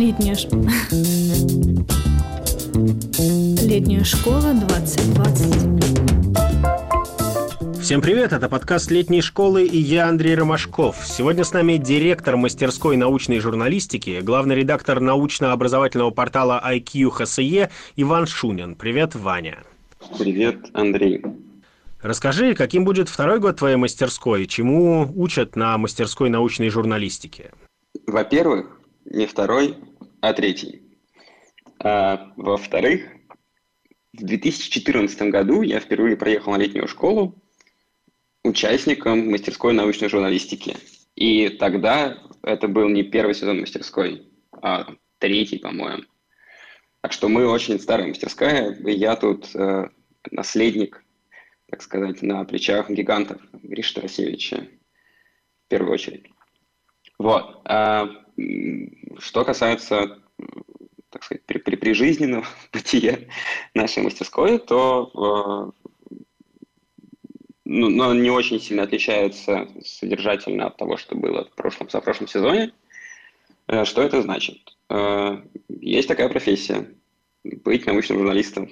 Летняя, ш... Летняя школа 2020. Всем привет, это подкаст летней школы и я Андрей Ромашков. Сегодня с нами директор мастерской научной журналистики, главный редактор научно-образовательного портала IQ ХСЕ Иван Шунин. Привет, Ваня. Привет, Андрей. Расскажи, каким будет второй год твоей мастерской, чему учат на мастерской научной журналистики? Во-первых, не второй, а третий. А, во-вторых, в 2014 году я впервые проехал на летнюю школу участником мастерской научной журналистики. И тогда это был не первый сезон мастерской, а третий, по-моему. Так что мы очень старая мастерская, и я тут э, наследник, так сказать, на плечах гигантов Гриша Тарасевича в первую очередь. Вот. А, что касается, так сказать, при, при, прижизненного бытия нашей мастерской, то э, ну, но не очень сильно отличается содержательно от того, что было в прошлом, в прошлом сезоне. Э, что это значит? Э, есть такая профессия – быть научным журналистом.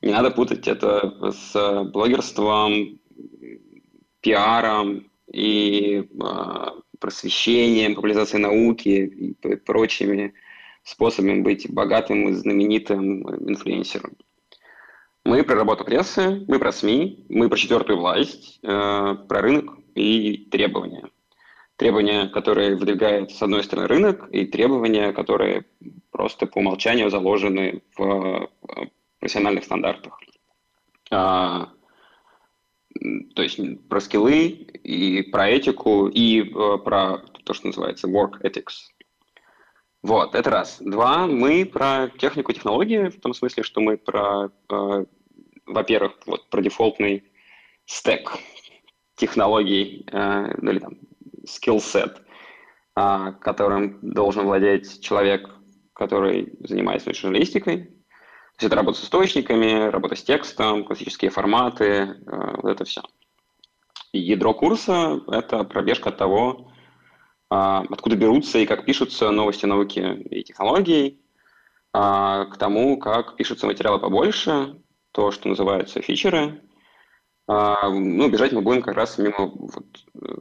Не надо путать это с блогерством, пиаром и просвещением, популяризацией науки и прочими способами быть богатым и знаменитым инфлюенсером. Мы про работу прессы, мы про СМИ, мы про четвертую власть, э, про рынок и требования. Требования, которые выдвигает, с одной стороны, рынок, и требования, которые просто по умолчанию заложены в э, профессиональных стандартах. А, то есть про скиллы и про этику и э, про то, что называется work ethics. Вот, это раз. Два, мы про технику и технологии, в том смысле, что мы про, э, во-первых, вот про дефолтный стек технологий, э, ну или там set, э, которым должен владеть человек, который занимается журналистикой, есть это работа с источниками, работа с текстом, классические форматы, э, вот это все. И ядро курса – это пробежка от того, а, откуда берутся и как пишутся новости науки и технологий, а, к тому, как пишутся материалы побольше, то, что называются фичеры. А, ну, бежать мы будем как раз мимо вот, э,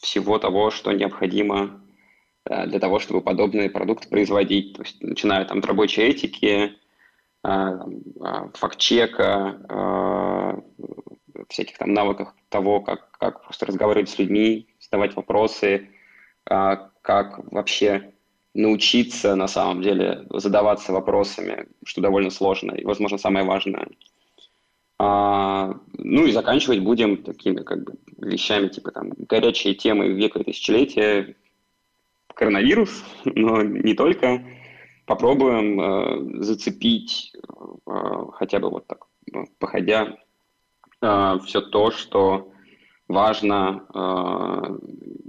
всего того, что необходимо э, для того, чтобы подобные продукты производить. То есть, начиная там, от рабочей этики, факт-чека, а, всяких там навыках того, как, как просто разговаривать с людьми, задавать вопросы, как вообще научиться на самом деле задаваться вопросами, что довольно сложно и, возможно, самое важное. ну и заканчивать будем такими как бы вещами, типа там горячие темы века и тысячелетия, коронавирус, но не только попробуем э, зацепить э, хотя бы вот так, э, походя, э, все то, что важно э,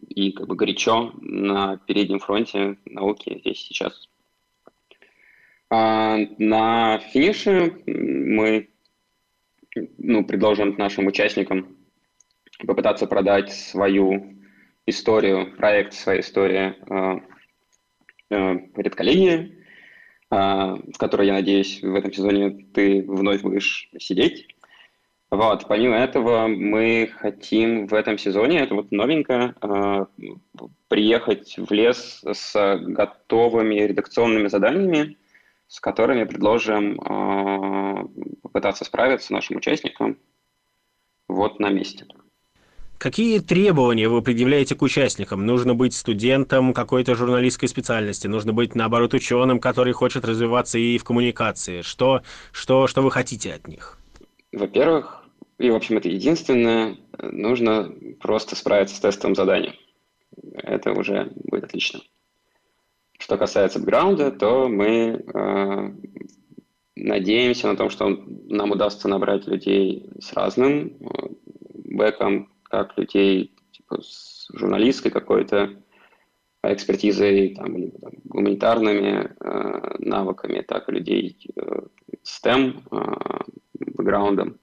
и как бы горячо на переднем фронте науки здесь сейчас. А на финише мы ну, предложим нашим участникам попытаться продать свою историю, проект своей истории э, э, редколлегии, а, в которой, я надеюсь, в этом сезоне ты вновь будешь сидеть. Вот, помимо этого, мы хотим в этом сезоне, это вот новенькое, а, приехать в лес с готовыми редакционными заданиями, с которыми предложим а, попытаться справиться нашим участникам вот на месте. Какие требования вы предъявляете к участникам? Нужно быть студентом какой-то журналистской специальности, нужно быть, наоборот, ученым, который хочет развиваться и в коммуникации. Что, что, что вы хотите от них? Во-первых, и, в общем, это единственное, нужно просто справиться с тестовым заданием. Это уже будет отлично. Что касается бэкграунда, то мы э, надеемся на том, что нам удастся набрать людей с разным э, бэком, как людей типа, с журналистской какой-то экспертизой, там, либо там, гуманитарными э, навыками, так и людей э, STEM э, бэкграундом,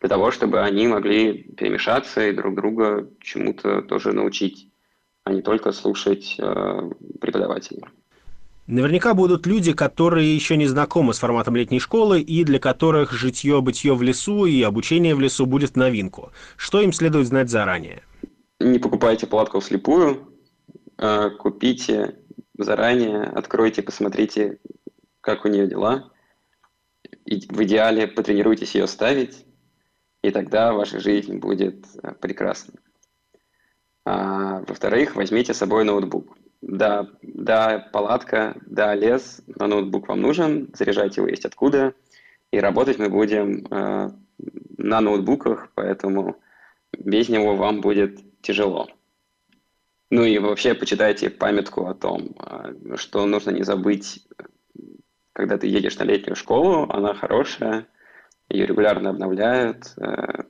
для того, чтобы они могли перемешаться и друг друга чему-то тоже научить, а не только слушать э, преподавателей. Наверняка будут люди, которые еще не знакомы с форматом летней школы и для которых житье-бытие в лесу и обучение в лесу будет новинку. Что им следует знать заранее? Не покупайте палатку вслепую, а купите заранее, откройте, посмотрите, как у нее дела. И в идеале потренируйтесь ее ставить, и тогда ваша жизнь будет э, прекрасна. А, во-вторых, возьмите с собой ноутбук. Да, да, палатка, да, лес, но ноутбук вам нужен, заряжать его есть откуда. И работать мы будем э, на ноутбуках, поэтому без него вам будет тяжело. Ну и вообще почитайте памятку о том, э, что нужно не забыть, когда ты едешь на летнюю школу, она хорошая, ее регулярно обновляют. Э,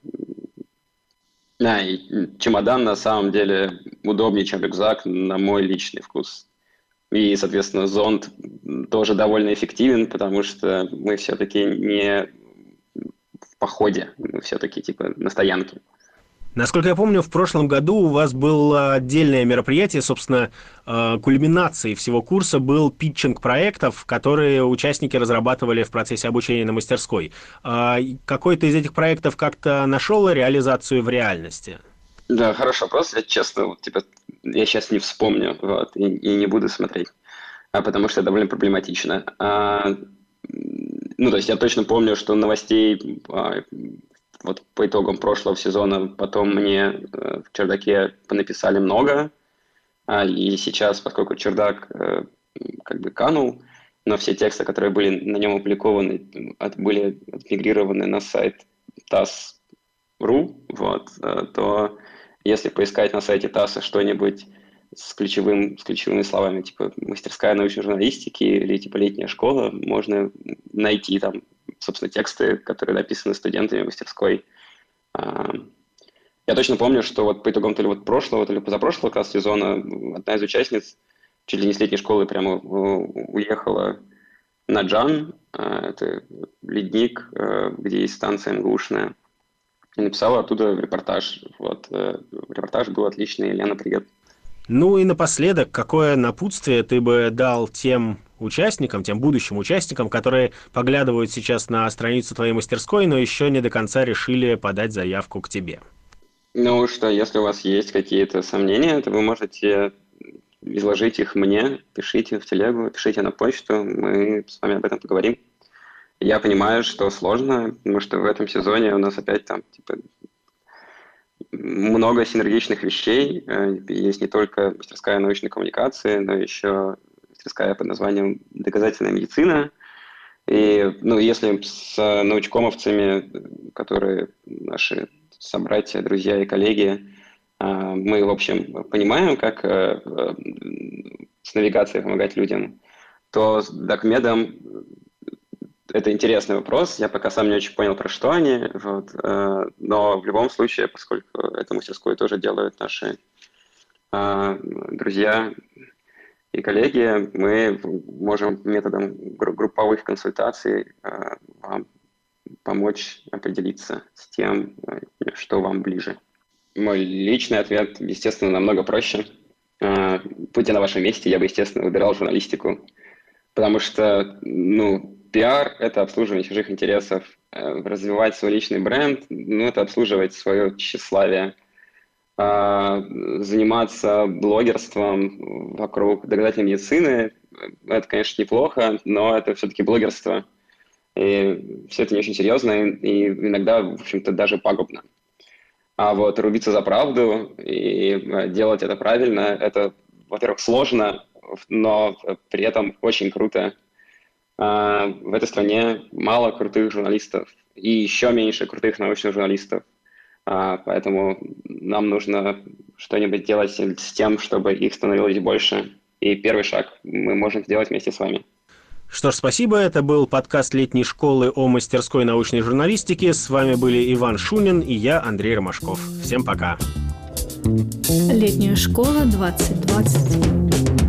да, и чемодан на самом деле удобнее, чем рюкзак, на мой личный вкус. И, соответственно, зонт тоже довольно эффективен, потому что мы все-таки не в походе, мы все-таки типа на стоянке. Насколько я помню, в прошлом году у вас было отдельное мероприятие, собственно, э, кульминацией всего курса был питчинг проектов, которые участники разрабатывали в процессе обучения на мастерской. А какой-то из этих проектов как-то нашел реализацию в реальности? Да, хороший вопрос. Я честно, вот, типа, я сейчас не вспомню вот, и, и не буду смотреть, а, потому что довольно проблематично. А, ну, то есть я точно помню, что новостей а, вот по итогам прошлого сезона потом мне э, в чердаке понаписали много, а, и сейчас, поскольку чердак э, как бы канул, но все тексты, которые были на нем опубликованы, от, были мигрированы на сайт TAS.ru, вот, э, то если поискать на сайте ТАССа что-нибудь с, ключевым, с ключевыми словами, типа мастерская научной журналистики или типа летняя школа, можно найти там собственно, тексты, которые написаны студентами мастерской. А, я точно помню, что вот по итогам то ли вот прошлого, то ли позапрошлого как сезона одна из участниц чуть ли не с летней школы прямо уехала на Джан, а, это ледник, а, где есть станция МГУшная, и написала оттуда репортаж. Вот. Э, репортаж был отличный. Лена, привет. Ну и напоследок, какое напутствие ты бы дал тем участникам, тем будущим участникам, которые поглядывают сейчас на страницу твоей мастерской, но еще не до конца решили подать заявку к тебе? Ну что, если у вас есть какие-то сомнения, то вы можете изложить их мне, пишите в телегу, пишите на почту, мы с вами об этом поговорим. Я понимаю, что сложно, потому что в этом сезоне у нас опять там типа много синергичных вещей. Э, есть не только мастерская научной коммуникации, но еще мастерская под названием «Доказательная медицина». И, ну, если с научкомовцами, которые наши собратья, друзья и коллеги, а, мы, в общем, понимаем, как э, э, с навигацией помогать людям, то с докмедом это интересный вопрос. Я пока сам не очень понял, про что они. Вот. Э, но в любом случае, поскольку эту мастерскую тоже делают наши а, друзья и коллеги, мы можем методом групповых консультаций а, вам помочь определиться с тем, э, что вам ближе. Мой личный ответ, естественно, намного проще. Будь на вашем месте, я бы, естественно, выбирал журналистику, потому что, ну, пиар – это обслуживание чужих интересов, э, развивать свой личный бренд, ну, это обслуживать свое тщеславие – а, заниматься блогерством вокруг доказательной медицины, это, конечно, неплохо, но это все-таки блогерство. И все это не очень серьезно и иногда, в общем-то, даже пагубно. А вот рубиться за правду и э, делать это правильно, это, во-первых, сложно, но при этом очень круто. А, в этой стране мало крутых журналистов и еще меньше крутых научных журналистов. А, поэтому нам нужно что-нибудь делать с тем, чтобы их становилось больше. И первый шаг мы можем сделать вместе с вами. Что ж, спасибо. Это был подкаст летней школы о мастерской научной журналистики. С вами были Иван Шунин и я, Андрей Ромашков. Всем пока. Летняя школа 2020.